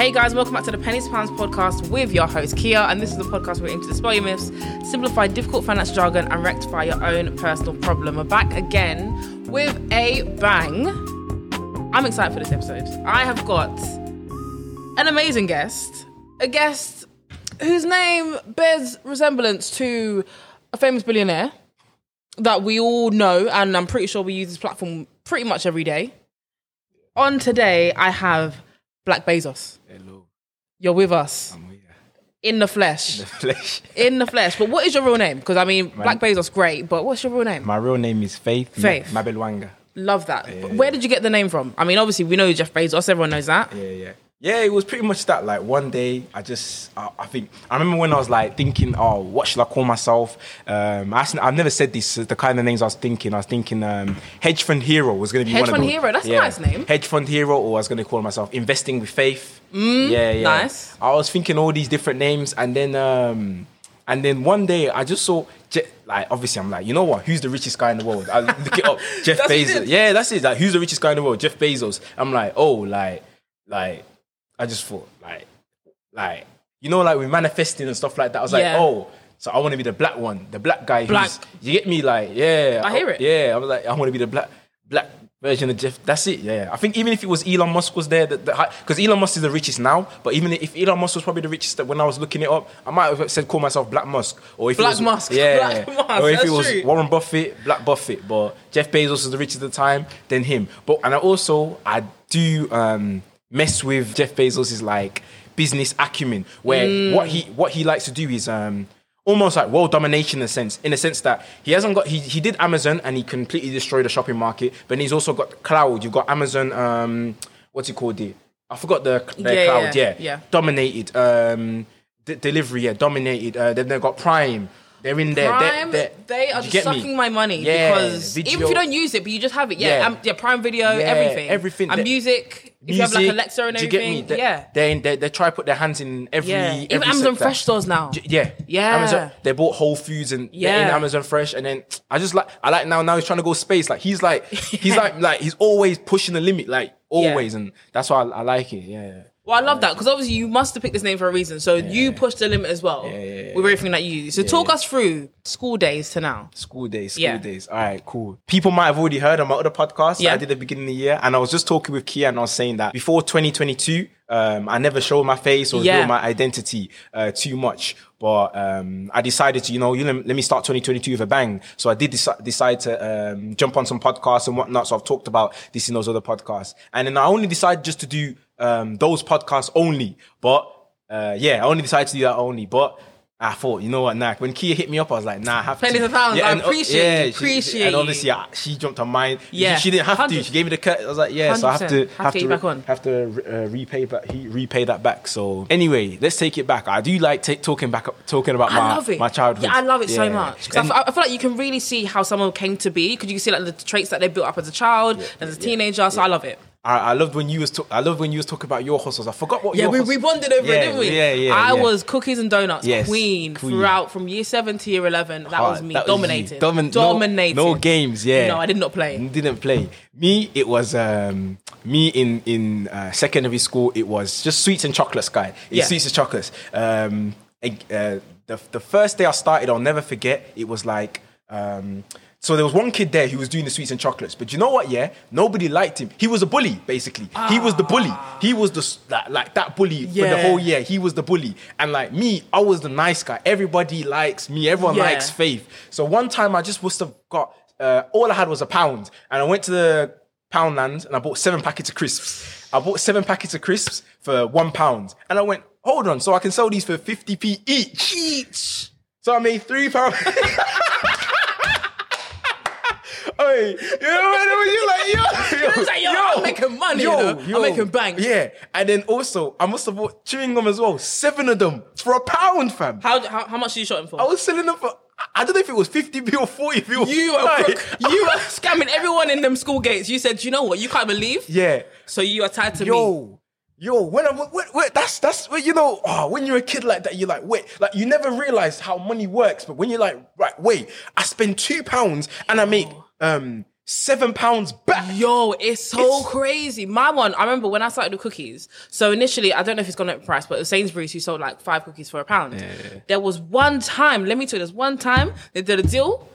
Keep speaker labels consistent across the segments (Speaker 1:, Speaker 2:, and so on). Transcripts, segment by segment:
Speaker 1: Hey guys, welcome back to the Pennies Pounds podcast with your host Kia, and this is the podcast where we aim to dispel your myths, simplify difficult financial jargon, and rectify your own personal problem. We're back again with a bang. I'm excited for this episode. I have got an amazing guest, a guest whose name bears resemblance to a famous billionaire that we all know, and I'm pretty sure we use this platform pretty much every day. On today, I have Black Bezos.
Speaker 2: Hello,
Speaker 1: You're with us
Speaker 2: I'm here.
Speaker 1: in the flesh.
Speaker 2: In The flesh.
Speaker 1: in the flesh. But what is your real name? Because I mean, Black Bezos, great, but what's your real name?
Speaker 2: My real name is Faith.
Speaker 1: Faith.
Speaker 2: Mabelwanga.
Speaker 1: Love that. But where did you get the name from? I mean, obviously, we know Jeff Bezos, everyone knows that.
Speaker 2: Yeah, yeah. Yeah, it was pretty much that. Like one day, I just, I, I think, I remember when I was like thinking, oh, what should I call myself? Um, I, I've never said this, the kind of names I was thinking. I was thinking um, Hedge Fund Hero was going to be
Speaker 1: Hedge
Speaker 2: one
Speaker 1: Fund
Speaker 2: of the,
Speaker 1: Hero, that's a nice name.
Speaker 2: Hedge Fund Hero, or I was going to call myself Investing with Faith. yeah, yeah.
Speaker 1: Mm, nice.
Speaker 2: I was thinking all these different names, and then, um, and then one day I just saw, like, obviously, I'm like, you know what? Who's the richest guy in the world? I look it up. Jeff
Speaker 1: That's what you
Speaker 2: Bezos. Yeah, that's it. Like, who's the richest guy in the world? Jeff Bezos. I'm like, oh, like, like, I just thought, like, like, you know, like we're manifesting and stuff like that. I was
Speaker 1: Yeah.
Speaker 2: like, oh, so I want to be the black one, the black guy.
Speaker 1: Black.
Speaker 2: You get me? Like, yeah,
Speaker 1: I hear it.
Speaker 2: Yeah, I was like, I want to be the black, black version of Jeff. That's it. Yeah, I think even if it was Elon Musk was there, because Elon Musk is the richest now. But even if Elon Musk was probably the richest when I was looking it up, I might have said call myself Black Musk, or if
Speaker 1: Black
Speaker 2: it was,
Speaker 1: Musk.
Speaker 2: yeah,
Speaker 1: Black Musk,
Speaker 2: or if it was
Speaker 1: true.
Speaker 2: Warren Buffett, Black Buffett. But Jeff Bezos is the richest at the time, then him. But and I also I do um, mess with Jeff Bezos' like business acumen, where
Speaker 1: Mm.
Speaker 2: what he what he likes to do is um, almost like world domination in a sense, in a sense that he hasn't got he, he did Amazon and he completely destroyed the shopping market, but he's also got cloud. You've got Amazon, um, what's he called it? I forgot the their
Speaker 1: Yeah,
Speaker 2: cloud.
Speaker 1: yeah,
Speaker 2: Yeah,
Speaker 1: yeah.
Speaker 2: dominated. Um, d- delivery, yeah, dominated. Uh, then they've got Prime. They're in there. They're- they're-
Speaker 1: they are just
Speaker 2: get me?
Speaker 1: sucking my money
Speaker 2: Yeah,
Speaker 1: because even if you don't use it, but you just have it, yeah,
Speaker 2: Yeah.
Speaker 1: um, yeah, Prime Video,
Speaker 2: Yeah,
Speaker 1: everything,
Speaker 2: everything.
Speaker 1: and music. If you have like Alexa and everything,
Speaker 2: get me? They,
Speaker 1: yeah,
Speaker 2: they, they they try to put their hands in every
Speaker 1: yeah.
Speaker 2: every
Speaker 1: Even Amazon
Speaker 2: sector.
Speaker 1: Fresh stores now.
Speaker 2: Yeah,
Speaker 1: Yeah.
Speaker 2: Amazon, they bought Whole Foods and yeah, in Amazon Fresh, and then I just like I like now now he's trying to go space. Like he's like he's like like he's always pushing the limit, like always, and that's why I, I like it. Yeah.
Speaker 1: Well, I love that because obviously you must have picked this name for a reason. So you pushed the limit as well
Speaker 2: yeah, yeah,
Speaker 1: with everything that you use. So talk us through school days to now.
Speaker 2: School days, school
Speaker 1: Yeah.
Speaker 2: days. All right, cool. People might have already heard on my other podcast that
Speaker 1: Yeah.
Speaker 2: I did at the beginning of the year, and I was just talking with Kia, and I was saying that before 2022, um, I never showed my face or
Speaker 1: Yeah.
Speaker 2: my identity uh, too much. But um, I decided to, you know, you know, let me start 2022 with a bang. So I did deci- decide to um, jump on some podcasts and whatnot. So I've talked about this in those other podcasts, and then I only decided just to do um, those podcasts only. But uh, yeah, I only decided to do that only. But I thought, you know what, nah. When Kia hit me up, I was like, nah, I have
Speaker 1: Pennies
Speaker 2: to.
Speaker 1: and pounds, I
Speaker 2: and, uh,
Speaker 1: appreciate you,
Speaker 2: she-
Speaker 1: appreciate
Speaker 2: And obviously, yeah, she jumped on mine.
Speaker 1: Yeah.
Speaker 2: she, she didn't have
Speaker 1: 100.
Speaker 2: to. She gave me the cut. I was like, yeah, so I have to
Speaker 1: Have
Speaker 2: have
Speaker 1: to
Speaker 2: to
Speaker 1: get back on.
Speaker 2: have to uh, repay back repay that back. So anyway, let's take it back. I do like ta- talking back talking about my my childhood.
Speaker 1: Yeah, I love it so
Speaker 2: much.
Speaker 1: much. 'Cause
Speaker 2: And-
Speaker 1: I, f- I feel like you can really see how someone came to be because you can see like the traits that they built up as a child, as a teenager. So I love it.
Speaker 2: I, I loved when you was talk- I loved when you was talking about your hustles. I forgot what
Speaker 1: Yeah, we,
Speaker 2: hus-
Speaker 1: we bonded over
Speaker 2: yeah,
Speaker 1: it, didn't we?
Speaker 2: Yeah, yeah.
Speaker 1: I
Speaker 2: yeah.
Speaker 1: was cookies and donuts
Speaker 2: Yes,
Speaker 1: queen,
Speaker 2: queen.
Speaker 1: throughout from year seven to year eleven. That was me
Speaker 2: That you.
Speaker 1: dominating,
Speaker 2: Domin- no-
Speaker 1: dominating.
Speaker 2: No, games. Yeah.
Speaker 1: No, I did not play.
Speaker 2: Didn't play. Me, it was um, me in in uh, secondary school. It was just sweets and chocolates, guy. It's
Speaker 1: Yeah.
Speaker 2: sweets and chocolates. Um, eg- uh, the the first day I started, I'll never forget. It was like. Um, so there was one kid there who was doing the sweets and chocolates, but you know what? Yeah, nobody liked him. He was a bully, basically. He was the bully. He was the s- like, that bully for the
Speaker 1: Yeah.
Speaker 2: whole year. He was the bully, and like me, I was the nice guy. Everybody likes me. Everyone
Speaker 1: Yeah.
Speaker 2: likes Faith. So one time I just must have got uh, all I had was a pound, and I went to the Poundland and I bought seven packets of crisps. I bought seven packets of crisps for one pound, and I went, hold on, so I can sell these for fifty p each.
Speaker 1: Each.
Speaker 2: So I made three pounds. You know when you like, yo, yo,
Speaker 1: like, yo, I'm making money, you know? I'm making bank.
Speaker 2: Yeah, and then also I must have bought chewing gum as well, seven of them for a pound, fam.
Speaker 1: How, how how much did you shot him for?
Speaker 2: I was selling them for. I don't know if it was 50p or 40p.
Speaker 1: You were
Speaker 2: Like-
Speaker 1: crook. you were scamming everyone in them school gates. You said, you know what? You can't believe.
Speaker 2: Yeah.
Speaker 1: So you are tied to me.
Speaker 2: Yo, yo, when I wait, wait, that's that's you know, oh, when you're a kid like that, you're like, wait, like you never realize how money works. But when you're like, right, wait, I spend two pounds and I make oh. Um seven pounds back.
Speaker 1: Yo, it's so crazy. My one, I remember when I started with cookies. So initially, I don't know if it's gone up in price, but it was Sainsbury's who sold like five cookies for a pound. There was one time, let me tell you, there's one time they did a deal,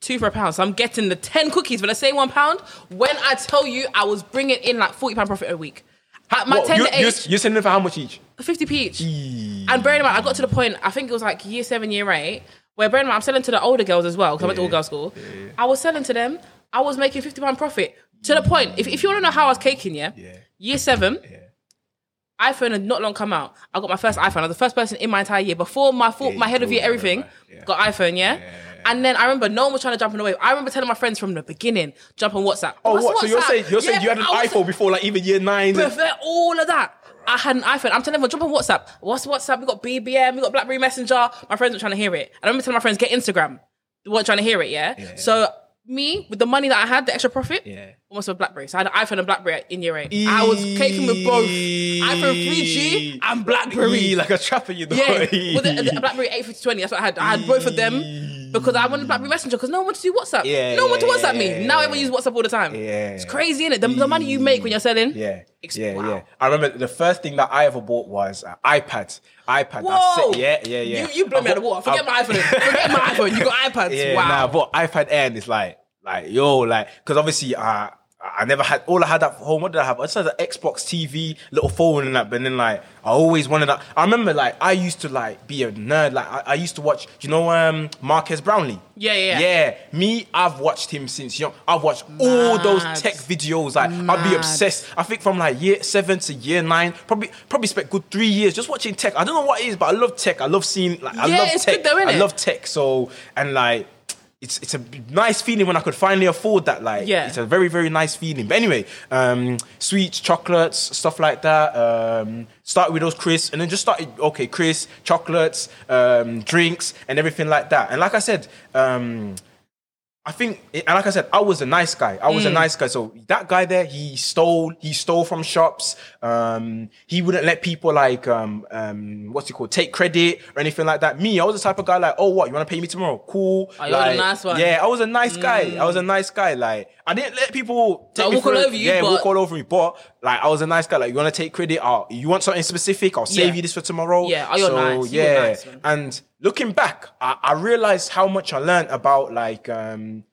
Speaker 1: two for a pound. So I'm getting the 10 cookies for the same one pound. When I tell you, I was bringing in like 40 pound profit a week. At my
Speaker 2: What,
Speaker 1: tender
Speaker 2: you, you're,
Speaker 1: age,
Speaker 2: you're selling them for how much each?
Speaker 1: 50p each. And bearing in mind, I got to the point, I think it was like year seven, year eight, where bearing in mind, I'm selling to the older girls as well, because I went to all girls school. I was selling to them, I was making £50 profit. To the point, if, if you want to know how I was caking, yeah, year seven, iPhone had not long come out. I got my first iPhone. I was the first person in my entire year before my full, my head of year, everything, got iPhone, yeah? And then I remember no one was trying to jump on the wave. I remember telling my friends from the beginning, jump on WhatsApp.
Speaker 2: Oh,
Speaker 1: What's
Speaker 2: what? So you're
Speaker 1: WhatsApp?
Speaker 2: saying you're saying
Speaker 1: Yeah,
Speaker 2: you had an
Speaker 1: I was-
Speaker 2: iPhone before like even year nine?
Speaker 1: prefer all of that. I had an iPhone. I'm telling everyone, jump on WhatsApp. What's WhatsApp? We got BBM, we got BlackBerry Messenger. My friends were trying to hear it. And I remember telling my friends, get Instagram. They weren't trying to hear it, yeah? So me, with the money that I had, the extra profit,
Speaker 2: Yeah.
Speaker 1: almost a BlackBerry. So I had an iPhone and BlackBerry in year eight. I was caking with both iPhone 3G and BlackBerry.
Speaker 2: Eee, like a trapper, you know.
Speaker 1: Yeah, with the, the BlackBerry 85020, that's what I had. I had both of them because I wanted BlackBerry Messenger because no one to do WhatsApp.
Speaker 2: Yeah,
Speaker 1: no one to
Speaker 2: yeah,
Speaker 1: WhatsApp
Speaker 2: yeah,
Speaker 1: me. Now
Speaker 2: yeah.
Speaker 1: everyone uses WhatsApp all the time.
Speaker 2: Yeah.
Speaker 1: It's crazy, isn't it? The, the money you make when you're selling.
Speaker 2: Yeah,
Speaker 1: Ex-
Speaker 2: yeah,
Speaker 1: wow.
Speaker 2: yeah. I remember the first thing that I ever bought was an iPad. iPad.
Speaker 1: Whoa!
Speaker 2: That's it. Yeah, yeah, yeah.
Speaker 1: You, you blow me
Speaker 2: I
Speaker 1: out of the water. Forget
Speaker 2: I-
Speaker 1: my iPhone. Forget my iPhone. You got iPads.
Speaker 2: Yeah,
Speaker 1: wow.
Speaker 2: nah, I bought iPad Air and it's like, like, yo, like, because obviously, uh, I never had all I had at home. What did I have? I just had an Xbox TV, little phone and that. But then like, I always wanted that. I remember like I used to like be a nerd. Like I, I used to watch. You know, um, Marques Brownlee.
Speaker 1: Yeah, yeah, yeah.
Speaker 2: Me, I've watched him since young. I've watched all those tech videos. Like I'd be obsessed. I think from like year seven to year nine, probably probably spent good three years just watching tech. I don't know what it is, but I love tech. I love seeing like I
Speaker 1: Yeah,
Speaker 2: love
Speaker 1: it's
Speaker 2: tech.
Speaker 1: though,
Speaker 2: I love tech. So and like it's it's a nice feeling when I could finally afford that. Like
Speaker 1: Yeah.
Speaker 2: it's a very very nice feeling. But anyway, um, sweets, chocolates, stuff like that. Um, started with those Chris, and then just started okay, Chris, chocolates, um, drinks, and everything like that. And like I said. Um, I think, and like I said, I was a nice guy. I was
Speaker 1: Mm.
Speaker 2: a nice guy. So that guy there, he stole, he stole from shops. Um, he wouldn't let people like, um, um, what's it called, take credit or anything like that. Me, I was the type of guy like, oh, what, you want to pay me tomorrow? Cool.
Speaker 1: Oh,
Speaker 2: like,
Speaker 1: nice one.
Speaker 2: Yeah, I was a nice guy. I was a nice guy. Like, I didn't let people take
Speaker 1: Like,
Speaker 2: me
Speaker 1: walk all over you,
Speaker 2: Yeah,
Speaker 1: but-
Speaker 2: walk all over me. But like, I was a nice guy. Like, you want to take credit? I'll, you want something specific? I'll save
Speaker 1: Yeah.
Speaker 2: you this for tomorrow.
Speaker 1: Yeah, oh, you're
Speaker 2: so,
Speaker 1: nice.
Speaker 2: Yeah,
Speaker 1: nice,
Speaker 2: and looking back, I, I realized how much I learned about like um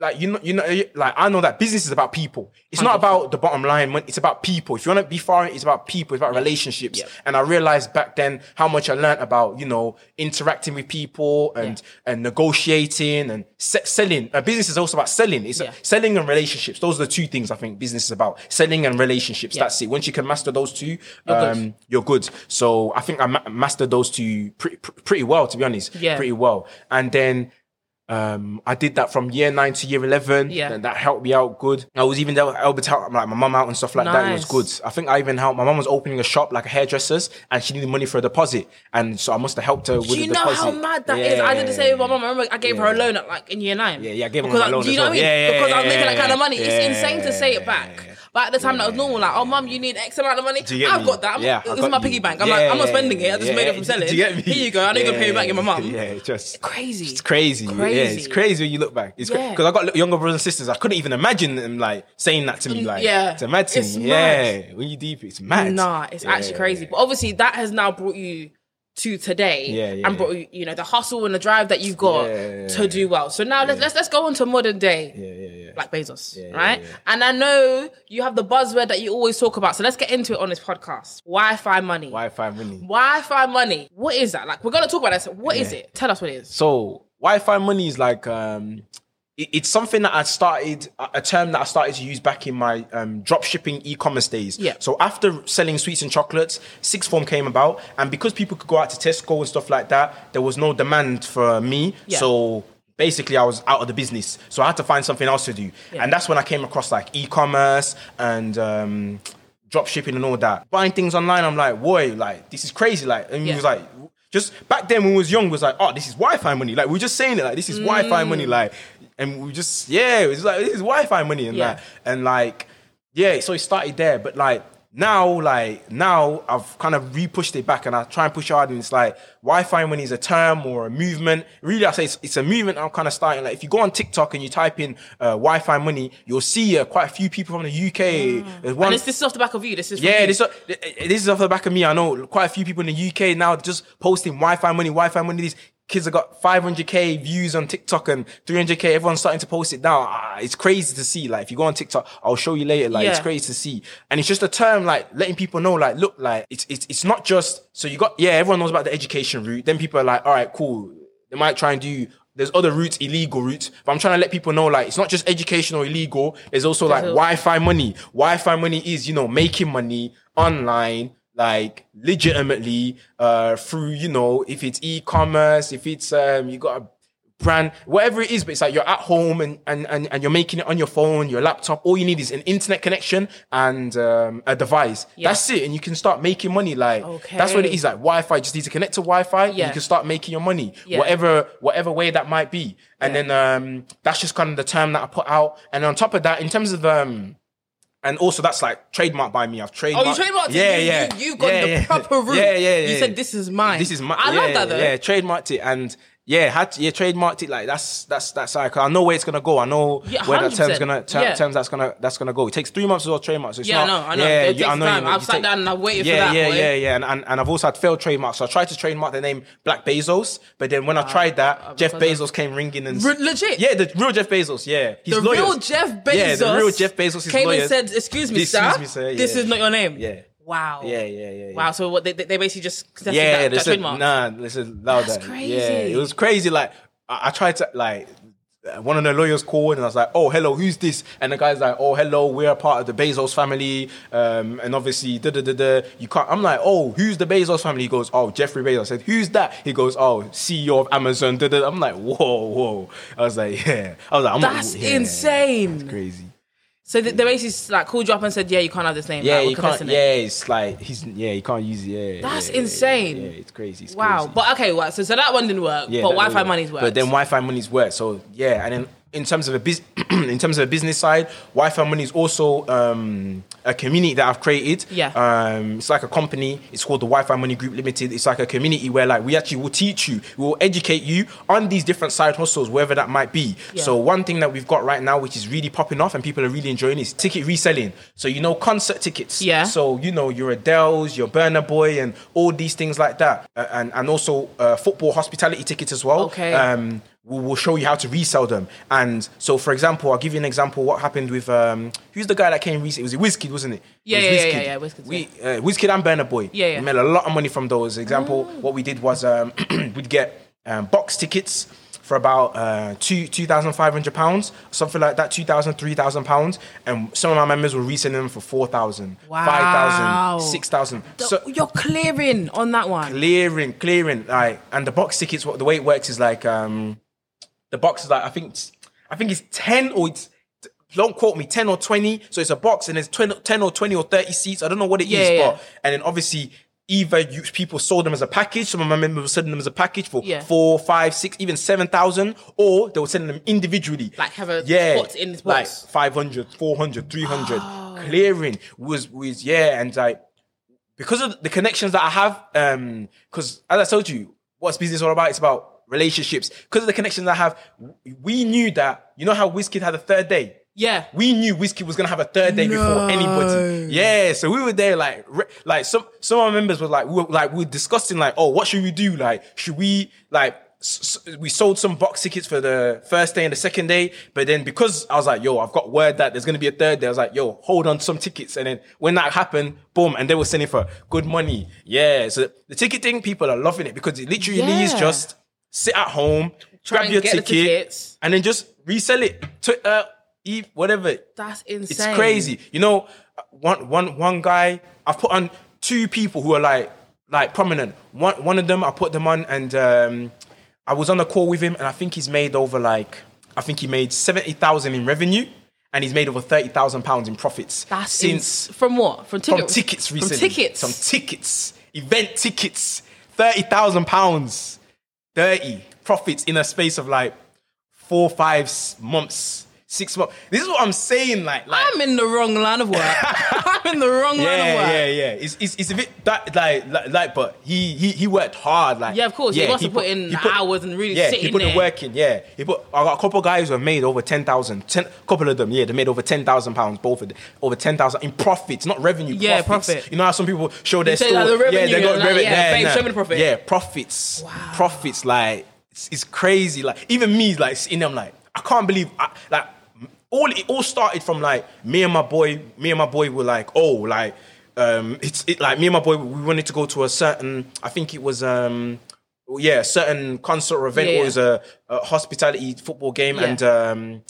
Speaker 2: like you know you know like I know that business is about people. It's not about the bottom line. It's about people. If you want to be far, it's about people. It's about relationships.
Speaker 1: Yeah.
Speaker 2: And I realized back then how much I learned about you know interacting with people and and negotiating and se- selling. Uh, business is also about selling. It's
Speaker 1: Yeah.
Speaker 2: selling and relationships. Those are the two things I think business is about. Selling and relationships.
Speaker 1: Yeah.
Speaker 2: That's it. Once you can master those two,
Speaker 1: You're good.
Speaker 2: um, you're good. So I think I ma- mastered those two pretty, pretty well, to be honest.
Speaker 1: Yeah.
Speaker 2: Pretty well. And then um, I did that from year nine to year 11.
Speaker 1: Yeah.
Speaker 2: And that helped me out good. I was even there, able to help like my mum out and stuff like that. It was good. I think I even helped. My mum was opening a shop, like a hairdresser's, and she needed money for a deposit. And so I must have helped her with
Speaker 1: Do
Speaker 2: the
Speaker 1: you know
Speaker 2: deposit.
Speaker 1: how mad that is? I did the same with my mom. I remember I gave her a loan at like in year nine.
Speaker 2: Yeah, yeah, I gave her
Speaker 1: I-
Speaker 2: loan
Speaker 1: Do you know
Speaker 2: well.
Speaker 1: what I mean?
Speaker 2: Yeah, yeah,
Speaker 1: because I was making that kind of money. It's insane to say it back. But at the time, that was normal. Like, oh, mum, you need X amount of money.
Speaker 2: Do you get
Speaker 1: I've
Speaker 2: me?
Speaker 1: got that. I'm,
Speaker 2: Yeah, I
Speaker 1: this is my piggy bank. I'm
Speaker 2: Yeah,
Speaker 1: like, I'm not spending it. I just
Speaker 2: yeah,
Speaker 1: made it from selling.
Speaker 2: Do you get me?
Speaker 1: Here you go. I know you're gonna pay me back. You're my mum.
Speaker 2: Yeah, it's just
Speaker 1: Crazy.
Speaker 2: It's crazy.
Speaker 1: crazy.
Speaker 2: Yeah, it's crazy when you look back. It's
Speaker 1: Yeah.
Speaker 2: because I got younger brothers and sisters. I couldn't even imagine them like saying that to me. Mm, like,
Speaker 1: yeah.
Speaker 2: it's a mad thing.
Speaker 1: It's
Speaker 2: yeah, when you deep, it's mad.
Speaker 1: Nah, it's actually
Speaker 2: Yeah.
Speaker 1: crazy. But obviously, that has now brought you to today,
Speaker 2: Yeah, yeah,
Speaker 1: and brought you, you know, the hustle and the drive that you've got
Speaker 2: Yeah,
Speaker 1: to do well. So now let's let's let's go on to modern day.
Speaker 2: Yeah, yeah, yeah.
Speaker 1: Black Bezos,
Speaker 2: yeah,
Speaker 1: right?
Speaker 2: yeah.
Speaker 1: And I know you have the buzzword that you always talk about. So let's get into it on this podcast. Wi-Fi money.
Speaker 2: Wi-Fi money.
Speaker 1: Wi-Fi money. What is that? Like, we're gonna talk about this. What is it? Tell us what it is.
Speaker 2: So Wi-Fi money is like um, it's something that I started a term that I started to use back in my um, drop shipping e-commerce days.
Speaker 1: Yeah.
Speaker 2: So after selling sweets and chocolates, sixth form came about, and because people could go out to Tesco and stuff like that, there was no demand for me.
Speaker 1: Yeah.
Speaker 2: So basically, I was out of the business. So I had to find something else to do,
Speaker 1: Yeah.
Speaker 2: and that's when I came across like e-commerce and. Um, drop shipping and all that buying things online i'm like boy like this is crazy like and he was like just back then when we was young was like oh this is wi-fi money like we are just saying it like this is wi-fi money like and we just yeah it was like this is wi-fi money and
Speaker 1: Mm. Yeah.
Speaker 2: that and like yeah so it started there but like now, like now, I've kind of re-pushed it back, and I try and push hard, and it's like Wi-Fi money is a term or a movement. Really, I say it's, it's a movement. I'm kind of starting. Like if you go on TikTok and you type in uh, Wi-Fi money, you'll see uh, quite a few people from the UK. There's one,
Speaker 1: And this, this is off the back of you. This is
Speaker 2: yeah,
Speaker 1: you.
Speaker 2: this, this is off the back of me. I know quite a few people in the UK now just posting Wi-Fi money, Wi-Fi money. These kids have got 500k views on TikTok and 300k. Everyone's starting to post it now. Ah, it's crazy to see. Like if you go on TikTok, I'll show you later. Like it's crazy to see. And it's just a term like letting people know, like, look, like it's it's it's not just so you got yeah, everyone knows about the education route. Then people are like, all right, cool. They might try and do. There's other routes, illegal routes, but I'm trying to let people know like it's not just educational illegal. There's also like Wi-Fi money. Wi-Fi money is you know making money online, like legitimately uh through you know if it's e-commerce, if it's um you got a brand, whatever it is, but it's like you're at home and, and, and, and you're making it on your phone, your laptop. All you need is an internet connection and um, a device.
Speaker 1: Yeah.
Speaker 2: That's it. And you can start making money. Like that's what it is Like Wi-Fi, you just need to connect to Wi-Fi
Speaker 1: Yeah.
Speaker 2: you can start making your money.
Speaker 1: Yeah.
Speaker 2: Whatever whatever way that might be. And then um that's just kind of the term that I put out. And on top of that, in terms of um and also that's like trademarked by me. I've trademarked.
Speaker 1: Oh, you trademarked it.
Speaker 2: Yeah,
Speaker 1: You-
Speaker 2: yeah.
Speaker 1: You, you got
Speaker 2: yeah,
Speaker 1: the
Speaker 2: yeah.
Speaker 1: proper route.
Speaker 2: Yeah, yeah, yeah.
Speaker 1: You said this is mine.
Speaker 2: This is my.
Speaker 1: I
Speaker 2: yeah,
Speaker 1: love that though.
Speaker 2: Yeah, trademarked it and yeah, had to, yeah, trademarked it like that's that's that's like I know where it's gonna go. I know
Speaker 1: Yeah,
Speaker 2: where that term's gonna ter-
Speaker 1: Yeah.
Speaker 2: terms that's gonna that's gonna go. It takes three months to trademark. So it's
Speaker 1: Yeah, I
Speaker 2: not,
Speaker 1: know, I know.
Speaker 2: Yeah,
Speaker 1: It
Speaker 2: yeah, I know
Speaker 1: time.
Speaker 2: You,
Speaker 1: I've
Speaker 2: you
Speaker 1: sat
Speaker 2: take-
Speaker 1: down and I've waited for that,
Speaker 2: Yeah,
Speaker 1: boy.
Speaker 2: yeah, yeah, and, and and I've also had failed trademarks. So I tried to trademark the name Black Bezos, but then when I tried that, Jeff
Speaker 1: Ah, of-
Speaker 2: Bezos came ringing and
Speaker 1: Re- legit?
Speaker 2: Yeah, the real Jeff Bezos. Yeah, his
Speaker 1: the
Speaker 2: lawyers.
Speaker 1: real Jeff Bezos.
Speaker 2: Yeah, the real Jeff Bezos. His
Speaker 1: came
Speaker 2: lawyers.
Speaker 1: and said, "Excuse me,
Speaker 2: Excuse
Speaker 1: sir.
Speaker 2: me, sir,
Speaker 1: This is not your name."
Speaker 2: Yeah.
Speaker 1: Wow.
Speaker 2: Yeah, yeah, yeah, yeah.
Speaker 1: Wow. So what? They, they basically just
Speaker 2: yeah,
Speaker 1: that, that trademark.
Speaker 2: nah, said allow
Speaker 1: That's
Speaker 2: that.
Speaker 1: crazy.
Speaker 2: Yeah, it was crazy. Like I, I tried to like. One of the lawyers called and I was like, "Oh, hello, who's this?" And the guy's like, "Oh, hello, we're a part of the Bezos family, um, and obviously, da da da da. You can't." I'm like, "Oh, who's the Bezos family?" He goes, "Oh, Jeffrey Bezos." I said, "Who's that?" He goes, "Oh, CEO of Amazon." Da, da. I'm like, "Whoa, whoa!" I was like, "Yeah." I was like, I'm
Speaker 1: That's
Speaker 2: yeah,
Speaker 1: insane.
Speaker 2: crazy."
Speaker 1: So they, they basically like called you up and said, "Yeah, you can't have this name."
Speaker 2: Yeah,
Speaker 1: like,
Speaker 2: you can't.
Speaker 1: contesting it."
Speaker 2: Yeah, it's like he's yeah, you can't use it. Yeah,
Speaker 1: That's
Speaker 2: yeah, yeah,
Speaker 1: insane.
Speaker 2: Yeah, it's crazy. It's
Speaker 1: Wow.
Speaker 2: crazy.
Speaker 1: But okay, well, so so that one didn't work.
Speaker 2: Yeah,
Speaker 1: but Wi-Fi money's worked.
Speaker 2: But then Wi-Fi money's worked. So yeah, and then in terms of a bus- in terms of a business side, Wi-Fi money is also um, a community that I've created.
Speaker 1: Yeah.
Speaker 2: Um, it's like a company. It's called the Wi-Fi Money Group Limited. It's like a community where like we actually will teach you, we will educate you on these different side hustles, wherever that might be.
Speaker 1: Yeah.
Speaker 2: So one thing that we've got right now, which is really popping off and people are really enjoying, is ticket reselling. So you know concert tickets.
Speaker 1: Yeah.
Speaker 2: So you know your Adele's, your Burna Boy, and all these things like that, Uh, and and also uh, football hospitality tickets as well.
Speaker 1: Okay.
Speaker 2: Um, we will show you how to resell them. And so, for example, I'll give you an example. What happened with um, who's the guy that came recently? It was it Wizkid, wasn't it?
Speaker 1: Yeah,
Speaker 2: it
Speaker 1: yeah,
Speaker 2: was
Speaker 1: yeah,
Speaker 2: Wizkid.
Speaker 1: yeah, yeah, Wizkid,
Speaker 2: We uh, Wizkid and Burna Boy.
Speaker 1: Yeah, yeah.
Speaker 2: We made a lot of money from those. Example, what we did was um, we'd get um, box tickets for about uh, two two thousand five hundred pounds, something like that, two thousand, three thousand pounds, and some of my members were reselling them for four thousand,
Speaker 1: Wow.
Speaker 2: five thousand, six thousand. So
Speaker 1: you're clearing on that one.
Speaker 2: clearing, clearing, like, and the box tickets. What the way it works is like, um, the box is like I think, it's, I think it's ten or it's. Don't quote me, 10 or 20. So it's a box and there's 20, 10 or 20 or 30 seats. I don't know what it is,
Speaker 1: Yeah, yeah.
Speaker 2: but and then obviously either you, people sold them as a package. Some of my members were selling them as a package for
Speaker 1: Yeah.
Speaker 2: four, five, six, even seven thousand, or they were selling them individually.
Speaker 1: Like, have a
Speaker 2: yeah,
Speaker 1: spot in this
Speaker 2: like
Speaker 1: box.
Speaker 2: 500, 400, 300.
Speaker 1: Oh.
Speaker 2: Clearing was was yeah, and like because of the connections that I have, um, because as I told you, what's business all about? It's about relationships. Because of the connections I have, we knew that, you know how Wizkid had a third day?
Speaker 1: Yeah.
Speaker 2: We knew Wizkid was gonna have a third day before anybody. Yeah, so we were there like, re- like some some of our members were like, we were like, we were discussing like, oh, what should we do? Like, should we like? s- s- We sold some box tickets for the first day and the second day, but then because I was like, yo, I've got word that there's gonna be a third day, I was like, yo, hold on to some tickets. And then when that happened, boom, and they were selling for good money. Yeah, so the ticket thing, people are loving it because it literally is just sit at home,
Speaker 1: Try
Speaker 2: grab your ticket,
Speaker 1: tickets.
Speaker 2: and then just resell it. Twitter, Eve, whatever.
Speaker 1: That's insane.
Speaker 2: It's crazy. You know, one one one guy I've put on two people who are like like prominent. One one of them I put them on and um I was on a call with him and I think he's made over like I think he made seventy thousand in revenue and he's made over thirty thousand pounds in profits
Speaker 1: That's
Speaker 2: since
Speaker 1: from what? From
Speaker 2: from
Speaker 1: tickets?
Speaker 2: tickets recently.
Speaker 1: From tickets.
Speaker 2: Some tickets. Event tickets. Thirty thousand pounds. Thirty profits in a space of like four, five months six months. This is what I'm saying. Like, like
Speaker 1: I'm in the wrong line of work. I'm in the wrong line of work.
Speaker 2: yeah, yeah. It's, it's, it's a bit that like, like like but he he he worked hard. Like
Speaker 1: Yeah, of course. Yeah, He must have put in hours and really
Speaker 2: yeah, he
Speaker 1: in
Speaker 2: put
Speaker 1: there.
Speaker 2: the work. Yeah, he put. I got a couple of guys who have made over ten thousand. Ten, couple of them, yeah, they made over ten thousand pounds. Both of them, over ten thousand in profits, not revenue.
Speaker 1: Yeah,
Speaker 2: profits.
Speaker 1: profit.
Speaker 2: You know how some people show their store.
Speaker 1: like, the revenue,
Speaker 2: yeah, they got
Speaker 1: like,
Speaker 2: revenue.
Speaker 1: yeah, babe,
Speaker 2: nah.
Speaker 1: show me the profit.
Speaker 2: Yeah, profits. Wow. Profits. Like it's, it's crazy. Like even me, like sitting them, like, I can't believe. I, like all it all started from like me and my boy. Me and my boy were like, oh, like um, it's it like me and my boy. We wanted to go to a certain. I think it was um, yeah, a certain concert or event.
Speaker 1: Yeah,
Speaker 2: or
Speaker 1: yeah.
Speaker 2: it was a, a hospitality football game,
Speaker 1: Yeah.
Speaker 2: and um,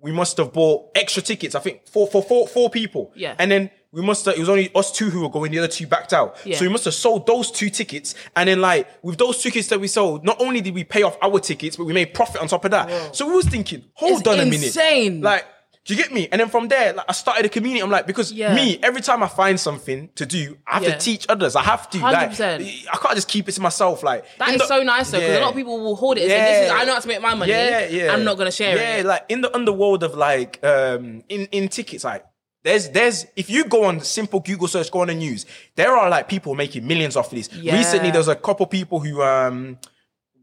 Speaker 2: we must have bought extra tickets. I think for for four four people.
Speaker 1: Yeah.
Speaker 2: and then. We must have, it was only us two who were going, the other two backed out.
Speaker 1: Yeah.
Speaker 2: So we must have sold those two tickets. And then like, with those tickets that we sold, not only did we pay off our tickets, but we made profit on top of that. So we was thinking, hold
Speaker 1: It's
Speaker 2: on a
Speaker 1: insane.
Speaker 2: minute. Like, do you get me? And then from there, like, I started a community. I'm like, because
Speaker 1: Yeah.
Speaker 2: me, every time I find something to do, I have
Speaker 1: Yeah.
Speaker 2: to teach others. I have to.
Speaker 1: 100%.
Speaker 2: I can't just keep it to myself. Like,
Speaker 1: that is
Speaker 2: the-
Speaker 1: so nice though, because a lot of people will hold it and say, "This is I know how to make my money.
Speaker 2: Yeah, yeah.
Speaker 1: I'm not gonna share
Speaker 2: yeah,
Speaker 1: it."
Speaker 2: like in the underworld of like um in in tickets, like there's there's if you go on simple Google search, go on the news, there are like people making millions off of this.
Speaker 1: Yeah.
Speaker 2: Recently, there's a couple people who um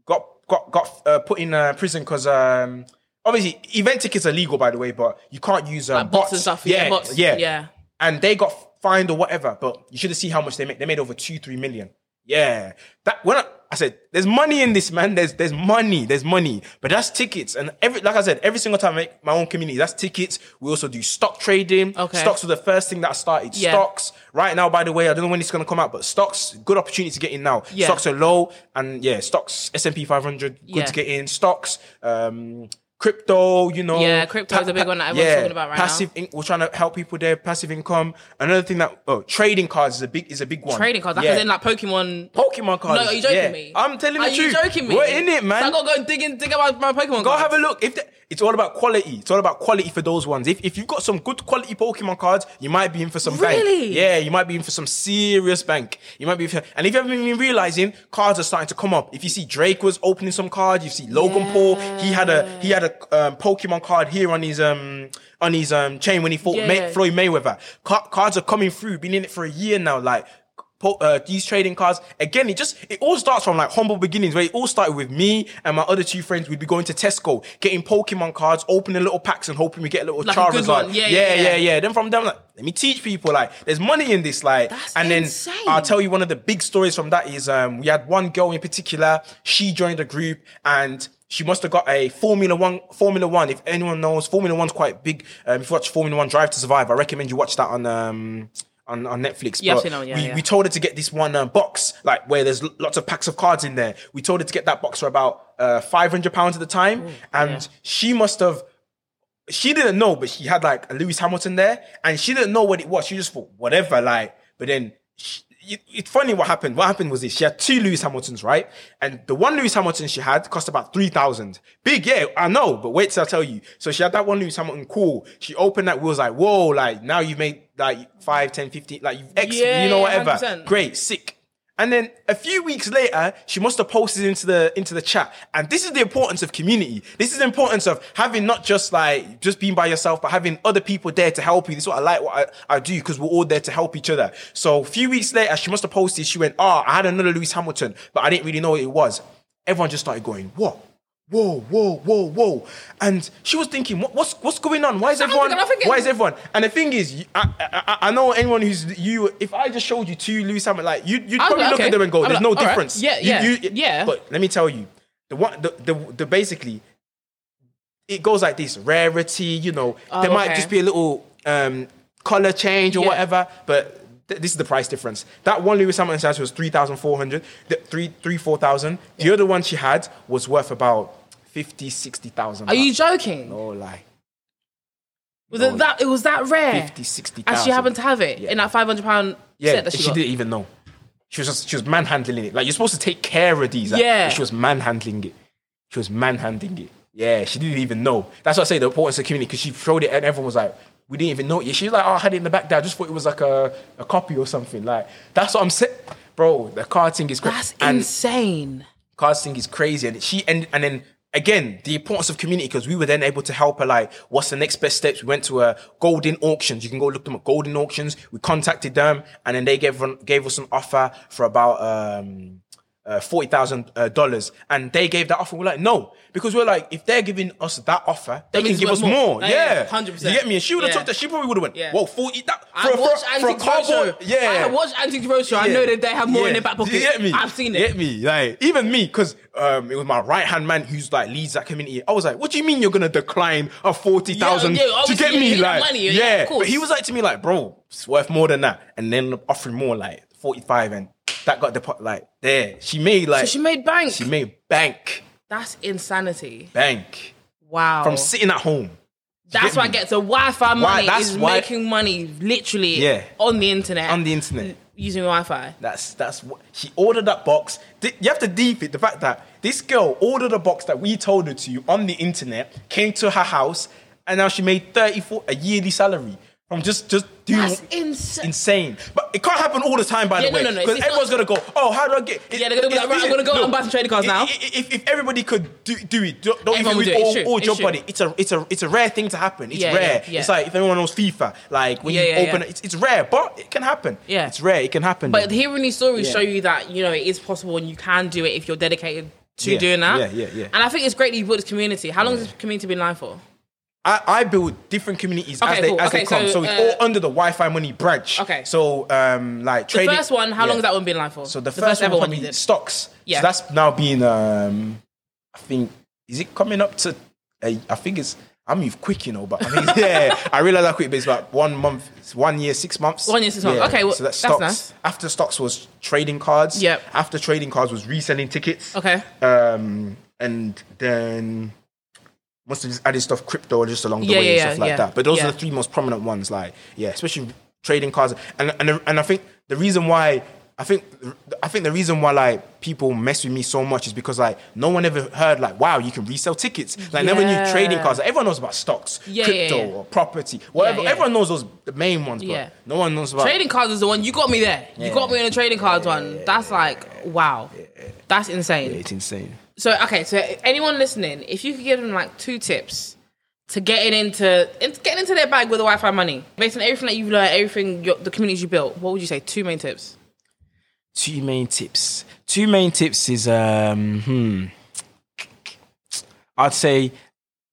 Speaker 2: got got got uh, put in uh, prison because um. Obviously, event tickets are legal, by the way, but you can't use um,
Speaker 1: Like bots and stuff, yeah, bots,
Speaker 2: yeah,
Speaker 1: yeah.
Speaker 2: And they got fined or whatever, but you should have seen how much they made. They made over two, three million. Yeah, that when I, I said there's money in this, man. There's there's money, there's money, but that's tickets. And every like I said, every single time I make my own community, that's tickets. We also do stock trading.
Speaker 1: Okay.
Speaker 2: stocks were the first thing that I started.
Speaker 1: Yeah.
Speaker 2: Stocks right now, by the way, I don't know when it's gonna come out, but stocks, good opportunity to get in now.
Speaker 1: Yeah.
Speaker 2: Stocks are low, and yeah, stocks S and P 500, good
Speaker 1: Yeah.
Speaker 2: to get in. Stocks, um, crypto, you know,
Speaker 1: Yeah, crypto is a big one that everyone's talking about right now.
Speaker 2: passive in- we're trying to help people there. Passive income. Another thing that oh, trading cards is a big is a big one.
Speaker 1: Trading cards, like
Speaker 2: yeah.
Speaker 1: in like Pokemon.
Speaker 2: Pokemon cards.
Speaker 1: No, are you joking
Speaker 2: yeah.
Speaker 1: me?
Speaker 2: I'm telling
Speaker 1: Are
Speaker 2: the
Speaker 1: you
Speaker 2: truth.
Speaker 1: joking me?
Speaker 2: We're in it, man.
Speaker 1: So I gotta go and dig in, dig about my Pokemon. Cards.
Speaker 2: Go
Speaker 1: cards.
Speaker 2: have a look. If the, it's all about quality, it's all about quality for those ones. If if you've got some good quality Pokemon cards, you might be in for some
Speaker 1: Really?
Speaker 2: bank. Yeah, you might be in for some serious bank. You might be, for, and if you haven't been realizing, cards are starting to come up. If you see Drake was opening some cards, you see Logan Paul. He had a he had a um, Pokemon card here on his um on his um chain when he fought
Speaker 1: Yeah,
Speaker 2: May-
Speaker 1: yeah.
Speaker 2: Floyd Mayweather. Ca- cards are coming through. Been in it for a year now. Like po- uh, these trading cards again. It just it all starts from like humble beginnings where it all started with me and my other two friends. We'd be going to Tesco, getting Pokemon cards, opening little packs, and hoping we get a little
Speaker 1: Like a
Speaker 2: Charizard.
Speaker 1: one. Yeah,
Speaker 2: yeah,
Speaker 1: yeah,
Speaker 2: yeah,
Speaker 1: yeah.
Speaker 2: Then from them, like, let me teach people. Like, there's money in this. Like,
Speaker 1: That's
Speaker 2: and then
Speaker 1: insane.
Speaker 2: I'll tell you one of the big stories from that is um we had one girl in particular. She joined the group and. She must have got a Formula One. Formula One. If anyone knows, Formula One's quite big. Um, if you watch Formula One Drive to Survive, I recommend you watch that on um on, on Netflix.
Speaker 1: Yeah,
Speaker 2: But
Speaker 1: that yeah,
Speaker 2: we,
Speaker 1: yeah.
Speaker 2: we told her to get this one uh, box, like where there's lots of packs of cards in there. We told her to get that box for about uh, five hundred pounds at the time, and
Speaker 1: yeah.
Speaker 2: she must have. She didn't know, but she had like a Lewis Hamilton there, and she didn't know what it was. She just thought whatever, like. But then she, it's funny what happened. What happened was this: she had two Lewis Hamiltons, right? And the one Lewis Hamilton she had cost about three thousand. Big, yeah, I know, but wait till I tell you. So she had that one Lewis Hamilton, cool. She opened that, we was like, whoa, like now you've made like five, ten, fifteen, like you've ex,
Speaker 1: Yeah,
Speaker 2: you know, whatever.
Speaker 1: 100%.
Speaker 2: Great, sick. And then a few weeks later, she must have posted into the into the chat. And this is the importance of community. This is the importance of having not just like just being by yourself, but having other people there to help you. This is what I like what I, I do because we're all there to help each other. So a few weeks later, she must have posted. She went, "Oh, I had another Lewis Hamilton, but I didn't really know what it was." Everyone just started going, "What?" Whoa, whoa, whoa, whoa! And she was thinking, what, "What's what's going on? Why is
Speaker 1: I'm
Speaker 2: everyone?
Speaker 1: thinking-
Speaker 2: Why is everyone?" And the thing is, I, I, I know anyone who's you. If I just showed you two Lewis Hamilton, like you, you'd probably
Speaker 1: like,
Speaker 2: look
Speaker 1: okay.
Speaker 2: at them and go, "There's
Speaker 1: like,
Speaker 2: no
Speaker 1: all right.
Speaker 2: difference."
Speaker 1: Yeah,
Speaker 2: You-
Speaker 1: yeah,
Speaker 2: you-
Speaker 1: yeah.
Speaker 2: But let me tell you, the one, the, the, the basically, it goes like this: rarity. You know, there might
Speaker 1: Oh,
Speaker 2: just be a little um, color change or
Speaker 1: Yeah.
Speaker 2: whatever, but. Th- This is the price difference. That one Lewis Hamilton size was three thousand four hundred, three three four thousand. The other one she had was worth about 50, 60,000.
Speaker 1: Are you joking?
Speaker 2: No lie.
Speaker 1: Was it that? It was that rare.
Speaker 2: 50, 60,000.
Speaker 1: and she happened to have it
Speaker 2: Yeah.
Speaker 1: in that five hundred pound
Speaker 2: Yeah,
Speaker 1: set that
Speaker 2: she,
Speaker 1: she,
Speaker 2: didn't even know. She was just, she was manhandling it. Like you're supposed to take care of these. like,
Speaker 1: Yeah.
Speaker 2: she was manhandling it. She was manhandling it. Yeah, she didn't even know. That's what I say the importance of community because she showed it and everyone was like, we didn't even know it. She was like, oh, I had it in the back there. I just thought it was like a, a copy or something. Like that's what I'm saying, bro. The card thing is crazy.
Speaker 1: That's
Speaker 2: and
Speaker 1: insane.
Speaker 2: Cars thing is crazy, and she and and then again, the importance of community because we were then able to help her. Like, what's the next best steps? We went to a Goldin Auctions. You can go look them at Goldin Auctions. We contacted them, and then they gave gave us an offer for about um, uh, forty thousand uh, dollars, and they gave that offer. We're like, no, because we're like, if they're giving us that offer, they can give us
Speaker 1: more.
Speaker 2: more.
Speaker 1: Yeah, yeah,
Speaker 2: Yeah,
Speaker 1: 100%.
Speaker 2: You get me? And she would have
Speaker 1: Yeah.
Speaker 2: took that. She probably would have went,
Speaker 1: Yeah.
Speaker 2: whoa, forty. That
Speaker 1: I
Speaker 2: for,
Speaker 1: watched
Speaker 2: for, for a
Speaker 1: Roadshow.
Speaker 2: Yeah,
Speaker 1: I watched Antiques Roadshow. I know that they have more in their back pocket.
Speaker 2: You get me?
Speaker 1: I've seen it. You.
Speaker 2: Get me? Like even me, because um, it was my right hand man who's like leads that community. I was like, "What do you mean you're gonna decline a forty thousand
Speaker 1: Yeah, yeah,
Speaker 2: to get me?"
Speaker 1: you need that
Speaker 2: Like,
Speaker 1: money, yeah,
Speaker 2: yeah.
Speaker 1: of course.
Speaker 2: but he was like to me, like, "Bro, it's worth more than that," and then offering more, like forty five, and that got the pot. Like there, she made like
Speaker 1: So she made bank.
Speaker 2: she made bank,
Speaker 1: That's insanity.
Speaker 2: bank
Speaker 1: Wow.
Speaker 2: from sitting at home.
Speaker 1: That's why I get so Wi-Fi money
Speaker 2: that's
Speaker 1: is
Speaker 2: why-
Speaker 1: making money literally
Speaker 2: Yeah.
Speaker 1: on the internet.
Speaker 2: on the internet.
Speaker 1: using Wi-Fi.
Speaker 2: That's that's what she ordered that box. You have to deep it the fact that this girl ordered a box that we told her to on the internet, came to her house, and now she made 34 a yearly salary from just just doing
Speaker 1: That's insane.
Speaker 2: insane. But it can't happen all the time, by
Speaker 1: Yeah,
Speaker 2: the
Speaker 1: no,
Speaker 2: way.
Speaker 1: no, no,
Speaker 2: Because
Speaker 1: it's
Speaker 2: everyone's gonna go, oh, how do I get?
Speaker 1: Yeah, they're gonna be like, right, I'm gonna go and buy some trading cards now.
Speaker 2: i- If, if everybody could do, do it, don't don't
Speaker 1: Everyone
Speaker 2: even
Speaker 1: would do it. It's
Speaker 2: all,
Speaker 1: true.
Speaker 2: all
Speaker 1: It's
Speaker 2: job
Speaker 1: true.
Speaker 2: body. It's a it's a it's a rare thing to happen. It's
Speaker 1: Yeah, yeah,
Speaker 2: rare.
Speaker 1: yeah.
Speaker 2: It's like if anyone knows FIFA, like when
Speaker 1: Yeah,
Speaker 2: you
Speaker 1: yeah,
Speaker 2: open
Speaker 1: yeah.
Speaker 2: it, it's, it's rare, but it can happen.
Speaker 1: Yeah.
Speaker 2: it's rare. It can happen.
Speaker 1: But hearing these stories
Speaker 2: Yeah.
Speaker 1: show you that you know it is possible and you can do it if you're dedicated to
Speaker 2: Yeah,
Speaker 1: doing that.
Speaker 2: yeah, yeah, yeah.
Speaker 1: And I think it's great that you built this community. How long has this community been live for?
Speaker 2: I, I build different communities
Speaker 1: Okay,
Speaker 2: as they
Speaker 1: cool.
Speaker 2: as
Speaker 1: Okay,
Speaker 2: they come.
Speaker 1: so,
Speaker 2: So, it's
Speaker 1: uh,
Speaker 2: all under the Wi-Fi money branch.
Speaker 1: Okay.
Speaker 2: So um like trading.
Speaker 1: The first one, how long
Speaker 2: yeah.
Speaker 1: has that one been live for?
Speaker 2: So the, first,
Speaker 1: ever
Speaker 2: one
Speaker 1: one
Speaker 2: stocks.
Speaker 1: Yeah.
Speaker 2: So that's now being um I think is it coming up to a, I think it's I move quick, you know, but I think yeah, I realize how quick, but it's about one month, it's one year, six months.
Speaker 1: One year, six months. Okay, well,
Speaker 2: so that's
Speaker 1: that's
Speaker 2: stocks.
Speaker 1: nice.
Speaker 2: After stocks was trading cards.
Speaker 1: Yep.
Speaker 2: After trading cards was reselling tickets.
Speaker 1: Okay.
Speaker 2: Um, and then must have just added stuff crypto just along the
Speaker 1: Yeah,
Speaker 2: way
Speaker 1: yeah,
Speaker 2: and stuff like
Speaker 1: yeah,
Speaker 2: that. But those
Speaker 1: yeah.
Speaker 2: are the three most prominent ones. Like, yeah, especially trading cards. And and and I think the reason why I think I think the reason why like people mess with me so much is because like no one ever heard like wow you can resell tickets like never knew trading cards like, everyone knows about stocks
Speaker 1: Yeah,
Speaker 2: crypto
Speaker 1: yeah, yeah.
Speaker 2: or property whatever
Speaker 1: yeah.
Speaker 2: everyone knows those the main ones but
Speaker 1: Yeah.
Speaker 2: no one knows about
Speaker 1: Trading cards is the one you got me there. You got me on the trading cards one. That's like wow. That's insane.
Speaker 2: it's insane
Speaker 1: So okay, so anyone listening, if you could give them like two tips to getting into in- getting into their bag with the Wi-Fi money, based on everything that you've learned, everything your, the communities you built, what would you say? Two main tips.
Speaker 2: two main tips. Two main tips is um hmm. I'd say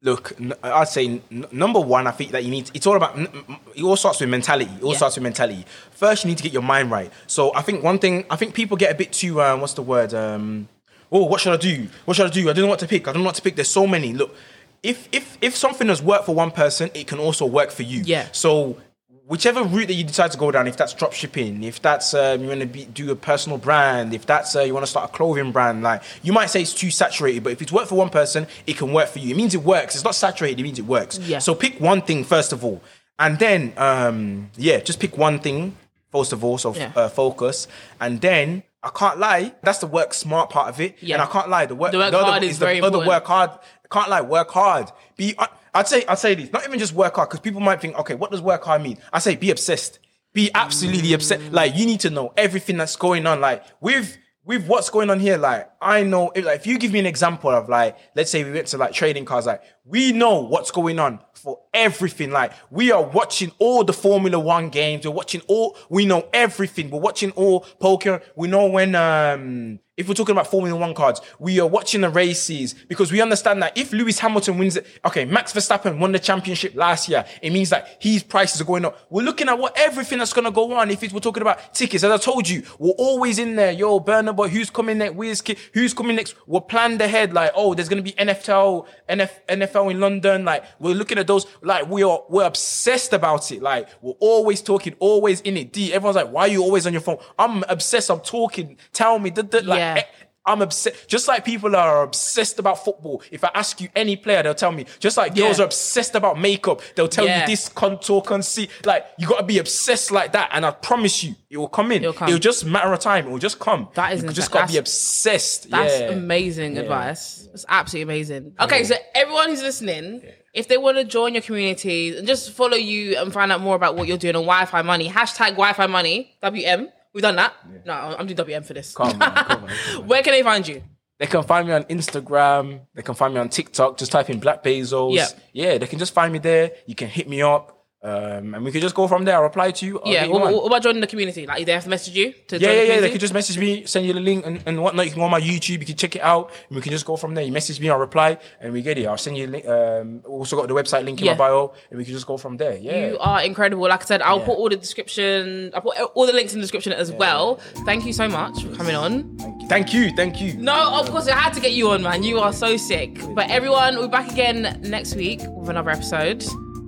Speaker 2: look, I'd say n- number one, I think that you need. It's all about. It all starts with mentality. It all
Speaker 1: Yeah.
Speaker 2: starts with mentality. First, you need to get your mind right. So I think one thing. I think people get a bit too. Um, what's the word? Um, oh, what should I do? What should I do? I don't know what to pick. I don't know what to pick. There's so many. Look, if if if something has worked for one person, it can also work for you.
Speaker 1: Yeah.
Speaker 2: So whichever route that you decide to go down, if that's drop shipping, if that's um, you want to be, do a personal brand, if that's uh, you want to start a clothing brand, like you might say it's too saturated, but if it's worked for one person, it can work for you. It means it works. It's not saturated. It means it works.
Speaker 1: Yeah.
Speaker 2: So pick one thing first of all, and then um, yeah, just pick one thing first of all. So
Speaker 1: Yeah.
Speaker 2: uh, focus, and then. I can't lie. That's the work smart part of it,
Speaker 1: Yeah.
Speaker 2: and I can't lie. The work,
Speaker 1: The work
Speaker 2: the other-
Speaker 1: hard is
Speaker 2: the
Speaker 1: very
Speaker 2: other
Speaker 1: important.
Speaker 2: work hard. Can't lie. Work hard. Be. I- I'd say. I'd say this. Not even just work hard, because people might think, okay, what does work hard mean? I say be obsessed. Be absolutely obsessed. Like you need to know everything that's going on. Like with with what's going on here. Like I know. If, like if you give me an example of like, let's say we went to like trading cards. Like we know what's going on for everything. Like we are watching all the Formula One games. We're watching all. We know everything. We're watching all poker. We know when um if we're talking about Formula One cards, we are watching the races because we understand that if Lewis Hamilton wins it, okay, Max Verstappen won the championship last year. It means that his prices are going up. We're looking at what everything that's going to go on. If we're talking about tickets, as I told you, we're always in there. Yo, Burna Boy, who's coming next? Kid? Who's coming next? We're planned ahead. Like, oh, there's going to be NFL, NF, NFL in London. Like, we're looking at those. Like, we are, we're obsessed about it. Like, we're always talking, always in it. D. Everyone's like, why are you always on your phone? I'm obsessed. I'm talking. Tell me. Like,
Speaker 1: Yeah.
Speaker 2: I'm obsessed. Just like people are obsessed about football. If I ask you any player, they'll tell me. Just like girls are obsessed about makeup, they'll tell
Speaker 1: Yeah.
Speaker 2: you this contour, conceit. Like you got to be obsessed like that, and I promise you, it will come in.
Speaker 1: It'll come.
Speaker 2: It'll just matter of time. It will just come.
Speaker 1: That is
Speaker 2: you just got to be obsessed.
Speaker 1: That's
Speaker 2: yeah.
Speaker 1: amazing advice. It's absolutely amazing. Okay, so everyone who's listening, if they want to join your community and just follow you and find out more about what you're doing on Wi-Fi Money, hashtag Wi-Fi Money, WM. We've done that. No, I'm doing WM for this.
Speaker 2: Come on, come on, come on.
Speaker 1: Where can they find you?
Speaker 2: They can find me on Instagram. They can find me on TikTok. Just type in Black Bezos.
Speaker 1: Yeah.
Speaker 2: Yeah, they can just find me there. You can hit me up. Um, and we can just go from there. I'll reply to you. I'll
Speaker 1: Yeah.
Speaker 2: you
Speaker 1: What, what about joining the community? Like, they have to message you to
Speaker 2: Yeah, yeah,
Speaker 1: the
Speaker 2: yeah. They could just message me, send you the link and, and whatnot. You can go on my YouTube, you can check it out, and we can just go from there. You message me, I'll reply, and we get it. I'll send you a link. Um, also got the website link in
Speaker 1: Yeah.
Speaker 2: my bio, and we can just go from there. Yeah.
Speaker 1: You are incredible. Like I said, I'll
Speaker 2: Yeah.
Speaker 1: put all the description. I'll put all the links in the description as well. Thank you so much for coming on.
Speaker 2: Thank you, thank you. Thank you.
Speaker 1: No, of course I had to get you on, man. You are so sick. But everyone, we're back again next week with another episode.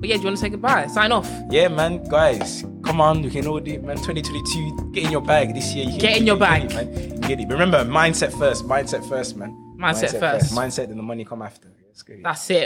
Speaker 1: But yeah, do you want to say goodbye? Sign off.
Speaker 2: Yeah, man, guys, come on, you can all do it, man. 2022, get in your bag this year. You
Speaker 1: Get in your bag.
Speaker 2: Get it, man. Get it. Remember, mindset first, mindset first, man.
Speaker 1: Mindset first.
Speaker 2: Mindset, then the money come after.
Speaker 1: That's it.